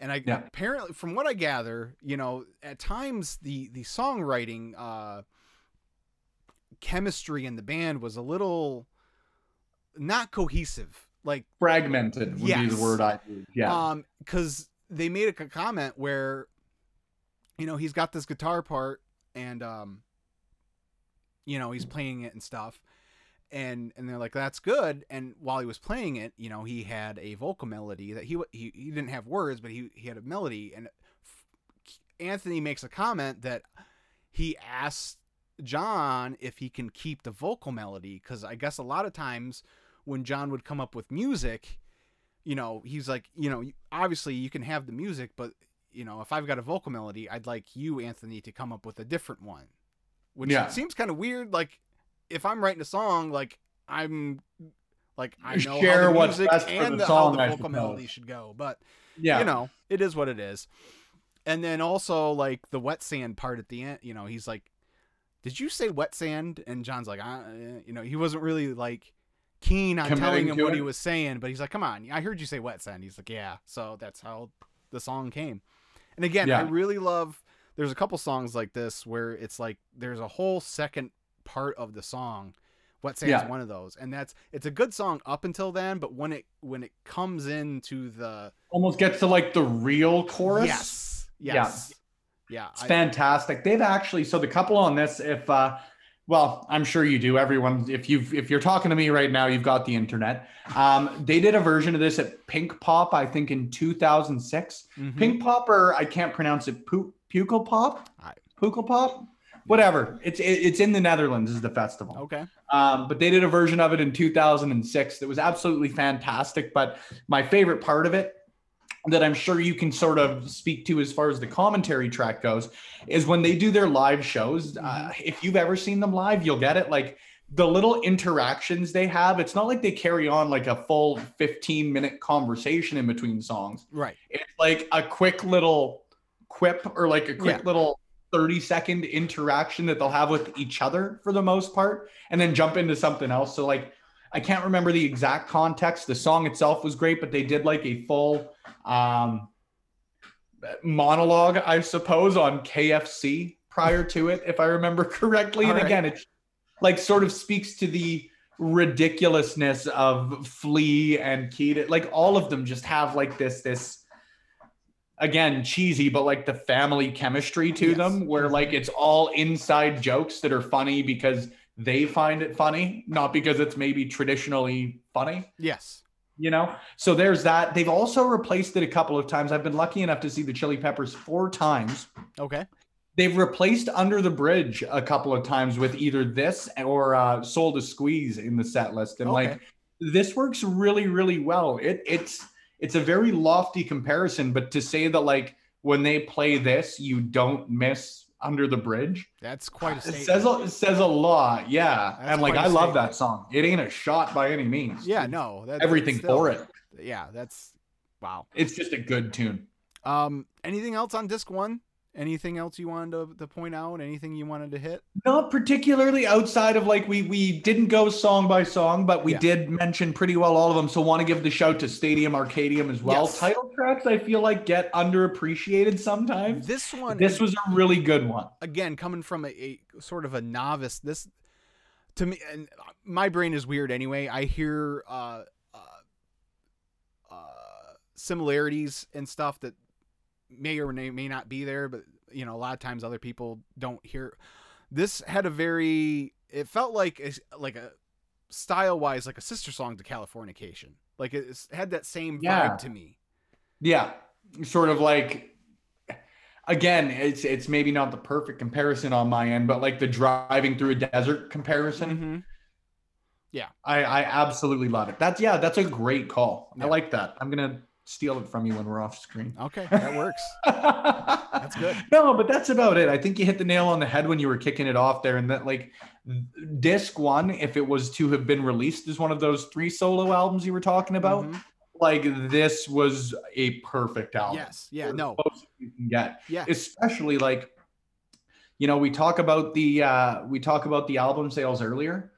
and I Yeah. apparently from what I gather, you know, at times the the songwriting uh chemistry in the band was a little not cohesive. Like Fragmented would be the word I use. Yeah. um, because they made a comment where, you know, he's got this guitar part and um, you know, he's playing it and stuff, and and they're like, that's good. And while he was playing it, you know, he had a vocal melody that he he he didn't have words, but he he had a melody. And Anthony makes a comment that he asked John if he can keep the vocal melody because I guess a lot of times when John would come up with music, you know, he's like, you know, obviously you can have the music, but you know, if I've got a vocal melody, I'd like you, Anthony, to come up with a different one. Which Yeah. seems kind of weird. Like, if I'm writing a song, like I'm, like I know Share how the music and the song, how the vocal melody should go. But yeah. you know, it is what it is. And then also like the wet sand part at the end, you know, he's like, "Did you say wet sand?" And John's like, uh, you know, he wasn't really like keen on Committing telling him what it? he was saying, but he's like, "Come on, I heard you say wet sand." He's like, "Yeah." So that's how the song came. And again, I really love. There's a couple songs like this where it's like there's a whole second part of the song. Wet Sand's Yeah. one of those, and that's it's a good song up until then, but when it when it comes into the Almost gets to like the real chorus. Yes. Yeah. Yes. Yeah. It's I- fantastic. They've actually so the couple on this, if uh well, I'm sure you do. Everyone, if you've if you're talking to me right now, you've got the internet. Um, they did a version of this at Pink Pop, I think in 2006. Mhm. Pink Pop, or I can't pronounce it. Pu- Pukkel Pop, Pukkel Pop, whatever. It's it's in the Netherlands. Is the festival. Okay. Um, but they did a version of it in 2006 that was absolutely fantastic. But my favorite part of it, that I'm sure you can sort of speak to as far as the commentary track goes, is when they do their live shows. Uh, if you've ever seen them live, you'll get it. Like the little interactions they have, it's not like they carry on like a full 15 minute conversation in between songs. Right. It's like a quick little quip or like a quick Yeah. little 30 second interaction that they'll have with each other for the most part and then jump into something else. So like I can't remember the exact context. The song itself was great, but they did like a full um monologue, I suppose, on KFC prior to it, if I remember correctly. All and right. again, it like sort of speaks to the ridiculousness of Flea and Kiedis. Like all of them just have like this this again cheesy but like the family chemistry to Yes. them where like it's all inside jokes that are funny because they find it funny not because it's maybe traditionally funny Yes. You know? So there's that. They've also replaced it a couple of times. I've been lucky enough to see the chili peppers four times. Okay. they've replaced under the bridge a couple of times with either this or uh soul to squeeze in the set list. And Okay. like this works really really well. It it's it's a very lofty comparison but to say that like when they play this you don't miss under the bridge That's quite a it says a, it says a lot yeah That's and like I love that song it ain't a shot by any means yeah. No. That, everything still- for it Yeah. That's wow. it's just a good tune Um. Anything else on disc one? Anything else you wanted to, to point out? Anything you wanted to hit? Not particularly outside of like we we didn't go song by song, but we Yeah. did mention pretty well all of them. So want to give the shout to Stadium Arcadium as well. Yes. Title tracks I feel like get underappreciated sometimes. This one. This was a really good one. again coming from a, a sort of a novice this to me and my brain is weird anyway i hear uh, uh uh similarities and stuff that may or may, not be there but you know a lot of times other people don't hear this had a very it felt like a, like a style wise like a sister song to californication like it had that same Yeah. vibe to me Yeah. Sort of like again, it's it's maybe not the perfect comparison on my end, but like the driving through a desert comparison. Mhm. I, I absolutely love it. That's yeah, that's a great call. Yeah. I like that. I'm gonna steal it from you when we're off screen. Okay, that works. that's good. No, but that's about it. I think you hit the nail on the head when you were kicking it off there, and that like disc one, if it was to have been released as one of those three solo albums you were talking about, Mhm. like this was a perfect album. Yes. Yeah. No. you can get Yeah. especially like you know we talk about the uh we talk about the album sales earlier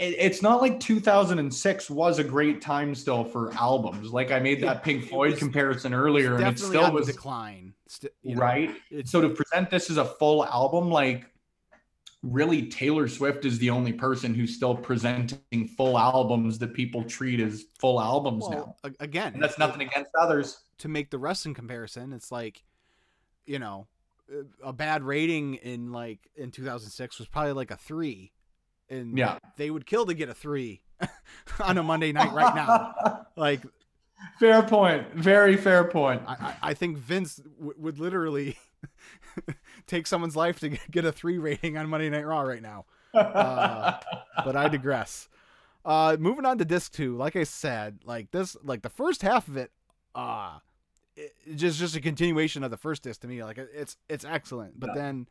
it's not like 2006 was a great time still for albums. Like i made that pink floyd was comparison earlier and it still was decline. St- you know, right? so to present this as a full album like really taylor swift is the only person who's still presenting full albums that people treat as full albums now. well, a- again, and that's it- nothing against others. To make the wrestling comparison, it's like, you know, a bad rating in like in 2006 was probably like a three, and yeah they would kill to get a three on a Monday night right now. Like, fair point very fair point I, I- think Vince w- would literally take someone's life to get- get a three rating on Monday Night Raw right now. Uh, But I digress. Uh, moving on to disc two, like I said, like this, like the first half of it, uh, it, just just a continuation of the first disc to me. Like it- it's it's excellent, but Yeah. then,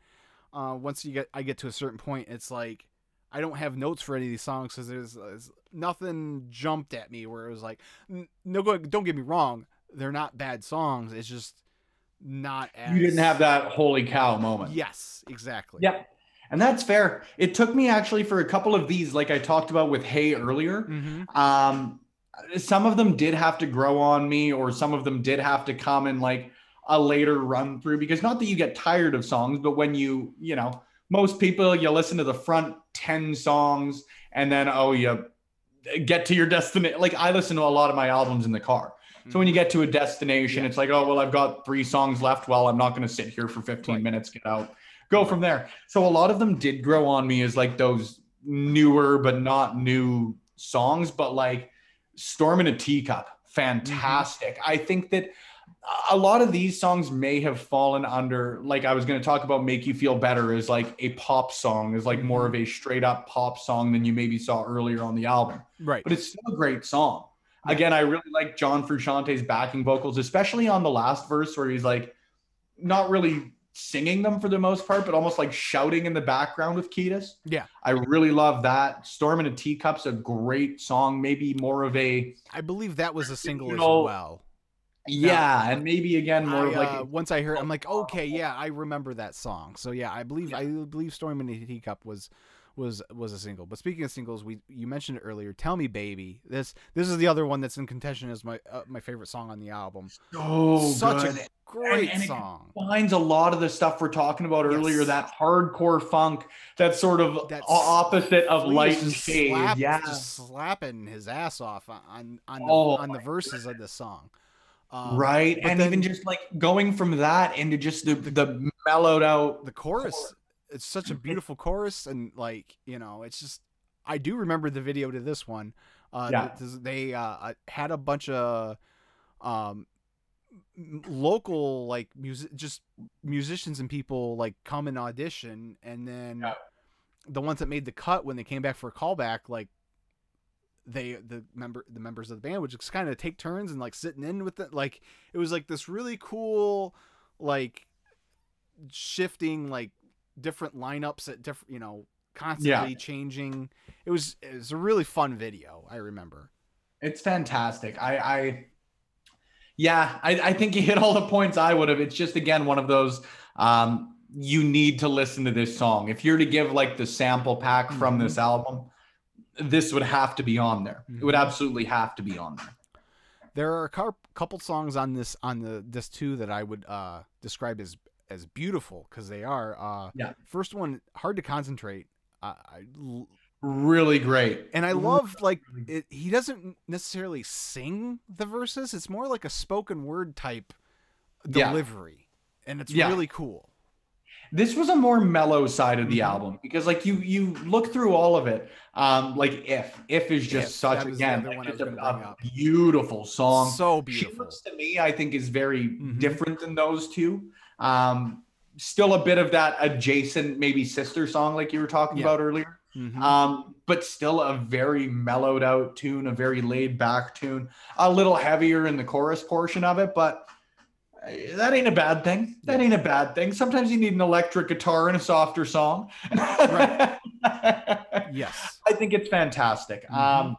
uh, once you get I get to a certain point, it's like I don't have notes for any of these songs because there's, there's nothing jumped at me where it was like, no, go, don't get me wrong, they're not bad songs. It's just not as you didn't have that holy cow moment. Yes, exactly. Yep. And that's fair. It took me actually for a couple of these, like I talked about with Hey earlier. hmm Um, some of them did have to grow on me, or some of them did have to come in like a later run through because not that you get tired of songs, but when you, you know, most people you listen to the front 10 songs and then oh you get to your destination. Like I listen to a lot of my albums in the car. So when you get to a destination, Yeah. it's like, oh well, I've got three songs left. Well, I'm not going to sit here for 15 Right. minutes. Get out, go from there. So a lot of them did grow on me as like those newer but not new songs. But like Storm in a Teacup, mm-hmm. fantastic. I think that a lot of these songs may have fallen under like I was going to talk about "Make You Feel Better" is like a pop song, is like more of mm-hmm. a straight up pop song than you maybe saw earlier on the album right. but it's still a great song. Yeah. Again, I really like John Frusciante's backing vocals, especially on the last verse where he's like not really singing them for the most part, but almost like shouting in the background with Kiedis. Yeah. I really love that. Storm in a Teacup's a great song, maybe more of a I believe that was a single You as well. Yeah, and maybe again more I, like uh, once I heard, I'm like, okay, yeah, I remember that song. So yeah, I believe I believe "Storm in a Teacup" was was was a single. But speaking of singles, we you mentioned it earlier. "Tell Me, Baby." This this is the other one that's in contention as my uh, my favorite song on the album. so Such good. a great and it song. Finds a lot of the stuff we're talking about earlier, Yes. that hardcore funk, that sort of That's- opposite of light and shade. slap- yeah. just slapping his ass off on on the, Oh on the verses of this song. Um, right and then- even just like going from that into just the, the mellowed out the chorus it's such a beautiful chorus and like you know it's just i do remember the video to this one uh Yeah. th- th- they uh had a bunch of um local like music just musicians and people like come and audition and then Yeah. the ones that made the cut when they came back for a callback like they the member the members of the band would just kind of take turns and like sitting in with it like it was like this really cool like shifting like different lineups at different you know constantly changing. It was it was a really fun video i remember. It's fantastic. I i yeah I, I think you hit all the points i would have. It's just again one of those um you need to listen to this song. If you're to give like the sample pack from Mhm. this album this would have to be on there it would Mhm. absolutely have to be on there there are a cou- couple songs on this on the this too that i would uh describe as as beautiful because they are uh Yeah. first one hard to concentrate uh, I l- really great and I love like it, he doesn't necessarily sing the verses. It's more like a spoken word type Yeah. delivery, and it's Yeah. really cool. This was a more mellow side of the Mhm. album because like you you look through all of it um like if if is just If, such that was the again like, just a, a beautiful song so beautiful. Shivers to me i think is very Mhm. different than those two um still a bit of that adjacent maybe sister song like you were talking Yeah. about earlier Mhm. um, but still a very mellowed out tune, a very laid back tune, a little heavier in the chorus portion of it, but that ain't a bad thing. That ain't a bad thing. Sometimes you need an electric guitar and a softer song. yes. I think it's fantastic. Mhm. Um,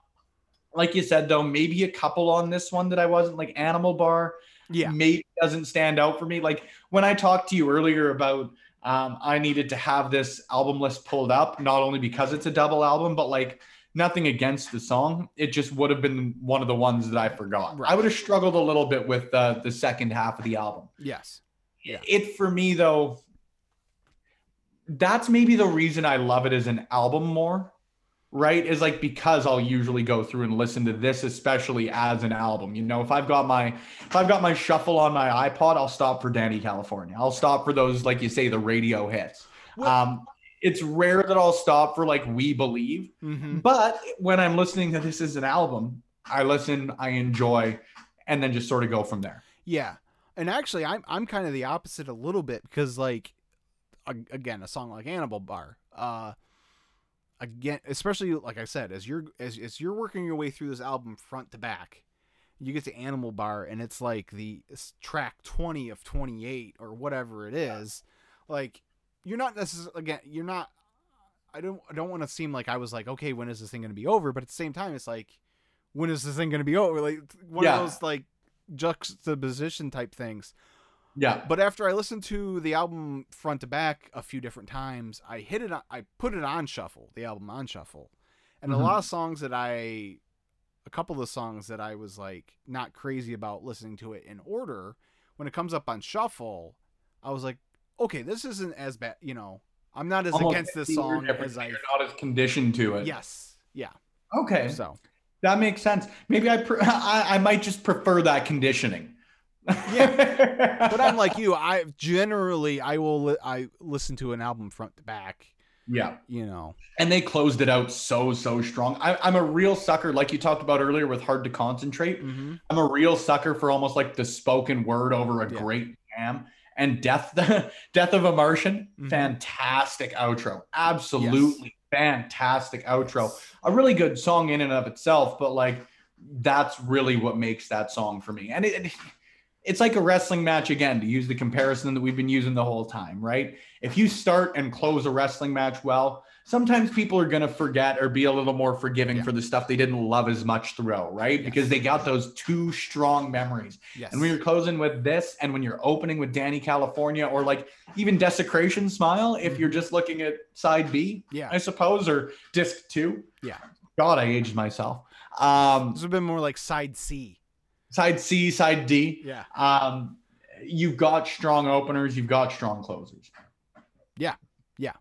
like you said, though, maybe a couple on this one that I wasn't like Animal Bar Yeah. maybe doesn't stand out for me. Like when I talked to you earlier about um, I needed to have this album list pulled up, not only because it's a double album, but like nothing against the song. It just would have been one of the ones that I forgot. Right. I would have struggled a little bit with uh, the second half of the album. Yes. Yeah. It for me though, that's maybe the reason I love it as an album more, right? Is like because I'll usually go through and listen to this, especially as an album. You know, if I've got my if I've got my shuffle on my iPod, I'll stop for Dani California. I'll stop for those, like you say, the radio hits. Well- um, it's rare that I'll stop for like We Believe, hmm but when I'm listening to this as an album, I listen, I enjoy, and then just sort of go from there. Yeah. And actually, I'm I'm kind of the opposite a little bit because like, again, a song like Animal Bar, uh, again, especially like I said, as you're as as you're working your way through this album front to back, you get to Animal Bar and it's like the s- track 20 of 28 or whatever it is, like you're not necessarily again, you're not. I don't I don't want to seem like I was like, okay, when is this thing going to be over? But at the same time, it's like, when is this thing going to be over? Like one Yeah. of those like juxtaposition type things. Yeah. But after I listened to the album front to back a few different times, I hit it. On, I put it on shuffle, the album on shuffle, and Mhm. a lot of songs that I, a couple of the songs that I was like not crazy about listening to it in order. When it comes up on shuffle, I was like, okay, this isn't as bad. You know, I'm not as Almost against this song as I. You're not as conditioned to it. Yes. Yeah. Okay. So That makes sense. Maybe I, pre- I I might just prefer that conditioning. Yeah. but I'm like you. I generally I will li- I listen to an album front to back. yeah. You know. And they closed it out so so strong. I, I'm a real sucker, like you talked about earlier, with hard to concentrate. Mm-hmm. I'm a real sucker for almost like the spoken word over a Yeah. great jam. And death, death of a Martian, Mhm. fantastic outro, absolutely fantastic outro. A really good song in and of itself, but like that's really what makes that song for me. And it, it- it's like a wrestling match again, to use the comparison that we've been using the whole time, right? If you start and close a wrestling match well, sometimes people are going to forget or be a little more forgiving Yeah. for the stuff they didn't love as much throughout, right? Yes. Because they got those two strong memories. Yes. And when you're closing with this, and when you're opening with Dani California, or like even Desecration Smile, if you're just looking at side B, yeah. I suppose, or disc two. Yeah. God, I aged myself. Um, This would have been more like side C. side C, side D. Yeah. Um, you've got strong openers, you've got strong closers. Yeah. Yeah.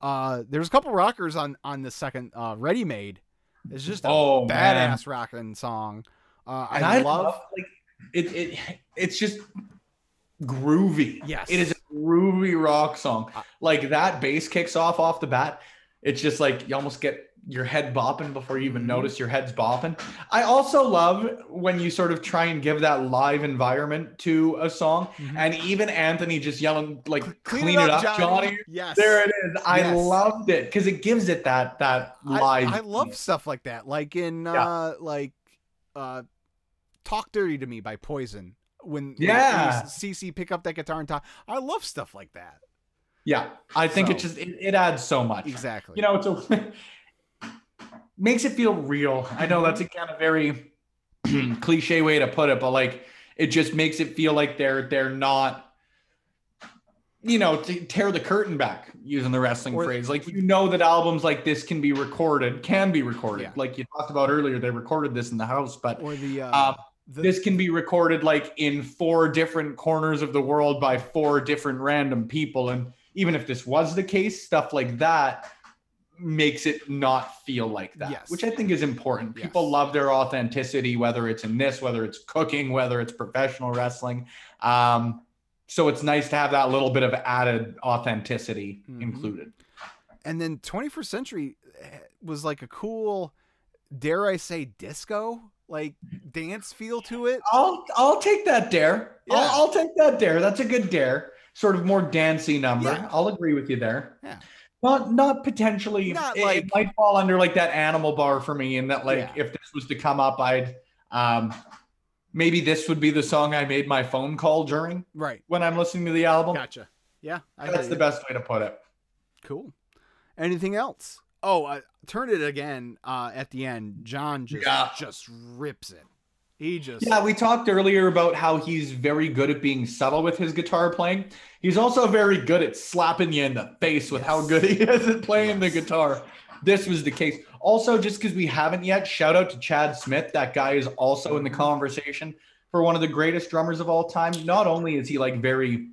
Uh, there's a couple rockers on on the second uh, Ready Made. It's just a Oh, badass rocking song. Uh, And I, love. like it, it. It's just groovy. Yes. It is a groovy rock song. Uh, Like that bass kicks off off the bat. It's just like you almost get your head bopping before you even Mhm. notice your head's bopping. I also love when you sort of try and give that live environment to a song, Mhm. and even Anthony just yelling like Clean, "Clean, it up, Johnny." Yes. There it is. I Yes. loved it because it gives it that that I, live. I love stuff like that. Like in Yeah. uh like uh Talk Dirty to Me by Poison. When, when Yeah. CC pick up that guitar and talk. I love stuff like that. Yeah, I think it just it, it adds so much. Exactly. You know, it's a makes it feel real. I know that's a kind of very cliche way to put it, but like it just makes it feel like they're they're not you know, to tear the curtain back using the wrestling Or- phrase. Like you know that albums like this can be recorded, can be recorded. Yeah. Like you talked about earlier, they recorded this in the house, but or the uh um, the, this can be recorded like in four different corners of the world by four different random people and even if this was the case stuff like that makes it not feel like that Yes. which i think is important Yes. people love their authenticity whether it's in this whether it's cooking whether it's professional wrestling um, so it's nice to have that little bit of added authenticity Mhm. included and then 21st Century eh, was like a cool dare I say disco like dance feel to it. i'll i'll take that dare Yeah. I'll, I'll take that dare that's a good dare sort of more dancey number Yeah. i'll agree with you there Yeah. Not not potentially. Not it, it might fall under like that animal bar for me, and that like Yeah. if this was to come up, I'd um maybe this would be the song I made my phone call during Right. when I'm listening to the album. Gotcha. Yeah. I That's the you. best way to put it. Cool. Anything else? Oh, uh, turn it again uh, at the end. John just Yeah. just rips it. He just Yeah, we talked earlier about how he's very good at being subtle with his guitar playing. He's also very good at slapping you in the face with how good he is at playing Yes. the guitar. This was the case. Also, just because we haven't yet, shout out to Chad Smith. That guy is also in the Mhm. conversation for one of the greatest drummers of all time. Not only is he like very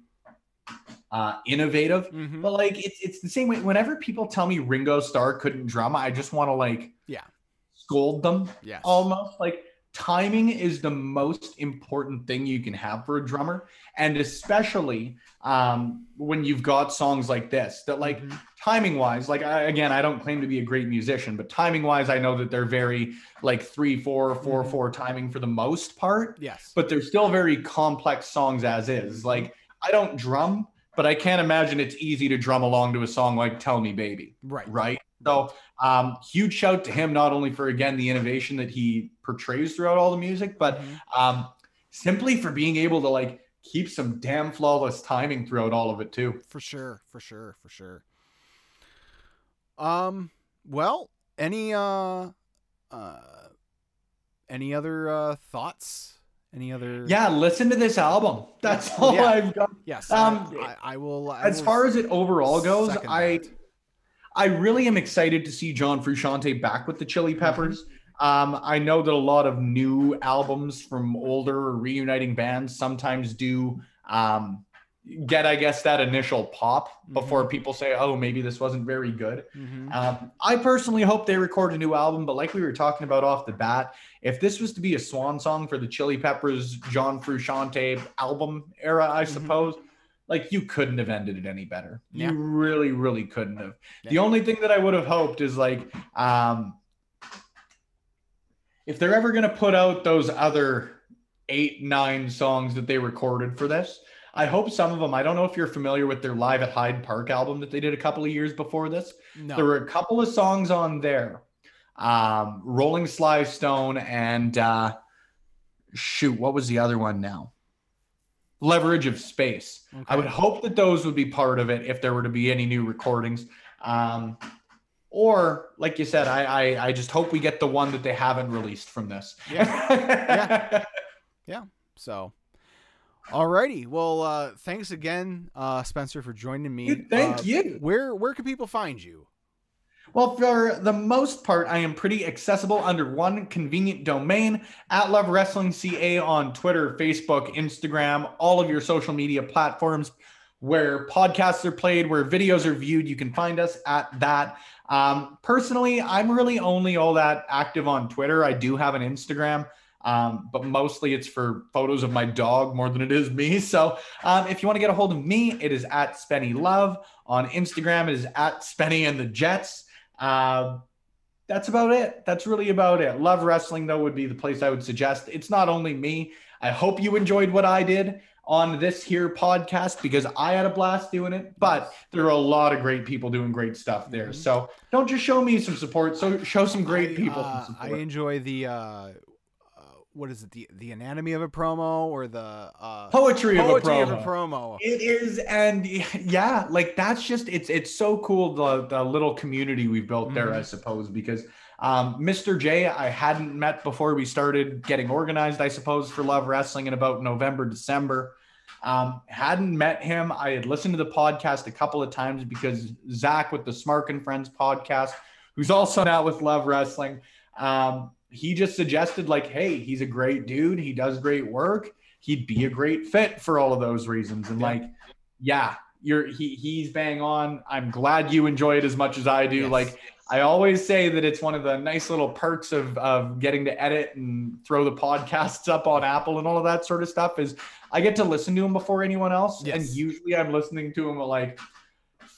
uh, innovative, Mhm. but like it's it's the same way. Whenever people tell me Ringo Starr couldn't drum, I just want to like Yeah. scold them Yes. almost like timing is the most important thing you can have for a drummer and especially um, when you've got songs like this that like Mhm. timing wise like I, again i don't claim to be a great musician but timing wise i know that they're very like three four four Mhm. four timing for the most part Yes. but they're still very complex songs as is like i don't drum but i can't imagine it's easy to drum along to a song like tell me baby right. right? So, um, huge shout to him not only for again the innovation that he portrays throughout all the music, but Mhm. um, simply for being able to like keep some damn flawless timing throughout all of it too. for sure, for sure, for sure. Um. Well, any uh, uh, any other uh thoughts? Any other? Yeah, listen to this album. That's all Yeah. I've got. Yes. Um, I, I, I will. I As will far as it overall goes, I that. I really am excited to see John Frusciante back with the Chili Mm-hmm. Peppers. Um, I know that a lot of new albums from older reuniting bands sometimes do um, get, I guess, that initial pop before Mm-hmm. people say, "Oh, maybe this wasn't very good." Mhm. Um, I personally hope they record a new album, but like we were talking about off the bat, if this was to be a swan song for the Chili Peppers, John Frusciante album era, I Mhm. suppose, like you couldn't have ended it any better. Yeah. You really, really couldn't have. The only thing that I would have hoped is like, um, if they're ever gonna put out those other eight, nine songs that they recorded for this. I hope some of them. I don't know if you're familiar with their Live at Hyde Park album that they did a couple of years before this. no. There were a couple of songs on there. Um, Rolling Sly Stone and uh, shoot, what was the other one now? Leverage of Space. I would hope that those would be part of it if there were to be any new recordings. Um, or like you said, I, I I just hope we get the one that they haven't released from this. Yeah. yeah. yeah. So, alrighty. Well, uh, thanks again, uh, Spencer, for joining me. Dude, thank Uh, you. Where where can people find you? Well, for the most part, I am pretty accessible under one convenient domain at Love Wrestling CA on Twitter, Facebook, Instagram, all of your social media platforms where podcasts are played, where videos are viewed. You can find us at that. Um, personally, I'm really only all that active on Twitter. I do have an Instagram. Um, but mostly it's for photos of my dog more than it is me. So um, if you want to get a hold of me, it is at Spenny Love. On Instagram, it is at Spenny and the Jets. Uh, that's about it. That's really about it. Love wrestling, though, would be the place I would suggest. It's not only me. I hope you enjoyed what I did on this here podcast because I had a blast doing it. But there are a lot of great people doing great stuff there. Mhm. So don't just show me some support. So show some great I, people uh, some I enjoy the uh, what is it? The the anatomy of a promo or the uh, Poetry, poetry of a promo. of a promo. It is, and yeah, like that's just it's it's so cool the the little community we've built there, Mhm. I suppose, because um, Mr. J I hadn't met before we started getting organized, I suppose, for Love Wrestling in about November, December. Um, hadn't met him. I had listened to the podcast a couple of times because Zach with the Smark and Friends podcast, who's also now with Love Wrestling, um, he just suggested like, hey, he's a great dude. He does great work. He'd be a great fit for all of those reasons. And Yeah. like, yeah, you're he he's bang on. I'm glad you enjoy it as much as I do. Yes. Like I always say that it's one of the nice little perks of of getting to edit and throw the podcasts up on Apple and all of that sort of stuff is I get to listen to him before anyone else. And usually I'm listening to him at like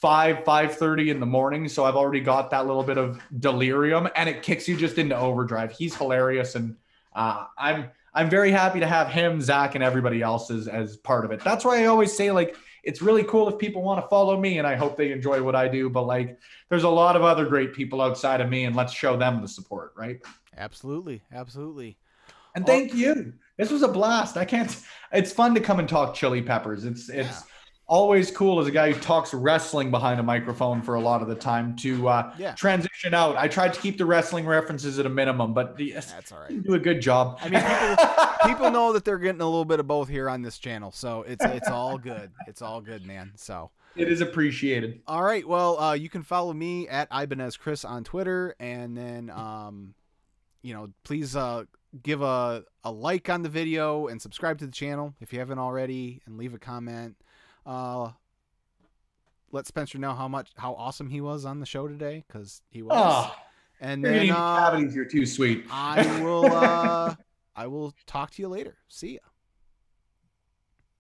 five, five thirty in the morning. So I've already got that little bit of delirium and it kicks you just into overdrive. He's hilarious and uh, I'm I'm very happy to have him, Zach, and everybody else as, as part of it. That's why I always say like it's really cool if people want to follow me and I hope they enjoy what I do. But like, there's a lot of other great people outside of me and let's show them the support, right? Absolutely. Absolutely. And thank you. This was a blast. I can't, it's fun to come and talk chili peppers. It's, it's, Yeah. Always cool as a guy who talks wrestling behind a microphone for a lot of the time to uh, Yeah. transition out. I tried to keep the wrestling references at a minimum, but the, That's all right. you do a good job. I mean, people, people know that they're getting a little bit of both here on this channel, so it's it's all good. It's all good, man. So, it is appreciated. all right. Well, uh, you can follow me at Ibanez Kris on Twitter, and then, um, you know, please uh, give a a like on the video and subscribe to the channel if you haven't already, and leave a comment. Uh, let Spencer know how much how awesome he was on the show today because he was. Oh, and you're then uh, cavities. You're too sweet. I will uh, I will talk to you later. See ya.